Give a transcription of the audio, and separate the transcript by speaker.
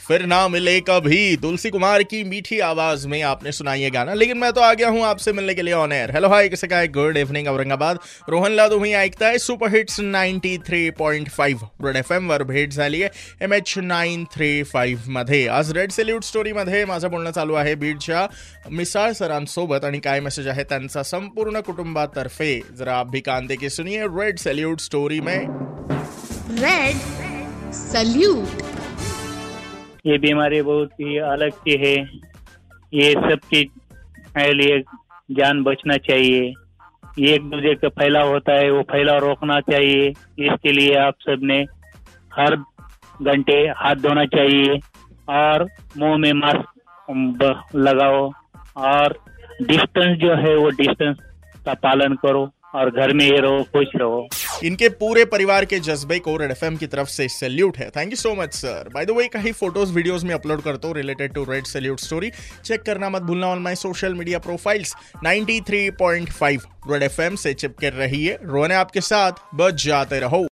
Speaker 1: फिर ना मिले कभी तुलसी कुमार की मीठी आवाज़ में आपने सुनाई ये गाना। लेकिन मैं तो आ गया हूँ आपसे मिलने के लिए ऑन एयर हेलो हाय कैसे का गुड इवनिंग औरंगाबाद। रोहन लादू ही ऐकताय super hits 93.5 red F M वर भेट झाली आहे M H nine three five मध्ये आज रेड सेल्यूट स्टोरीमध्ये माझं बोलणं चालू आहे बीडच्या मिसाळ सरांसोबत आणि काय मेसेज आहे त्यांचा संपूर्ण कुटुंबातर्फे? जरा आप भी कान के सुनिए रेड सेल्यूट स्टोरी में।
Speaker 2: रेड सल्यूट
Speaker 3: ये बीमारी बहुत ही अलग की है। ये सब चीज़ लिए जान बचना चाहिए। एक दूसरे का फैलाव होता है, वो फैलाव रोकना चाहिए। इसके लिए आप सबने हर घंटे हाथ धोना चाहिए और मुँह में मास्क लगाओ और डिस्टेंस जो है वो डिस्टेंस का पालन करो और घर में ही रहो, खुश रहो।
Speaker 1: इनके पूरे परिवार के जज्बे को रेड एफएम की तरफ़ से सैल्यूट है। Thank you so much sir by the way कहीं फ़ोटोज़ वीडियोस में अपलोड करता हूँ related to red salute story check करना मत भूलना on my social media profiles 93.5 red FM से चिपके रहिए। रोने आपके साथ बच जाते रहो।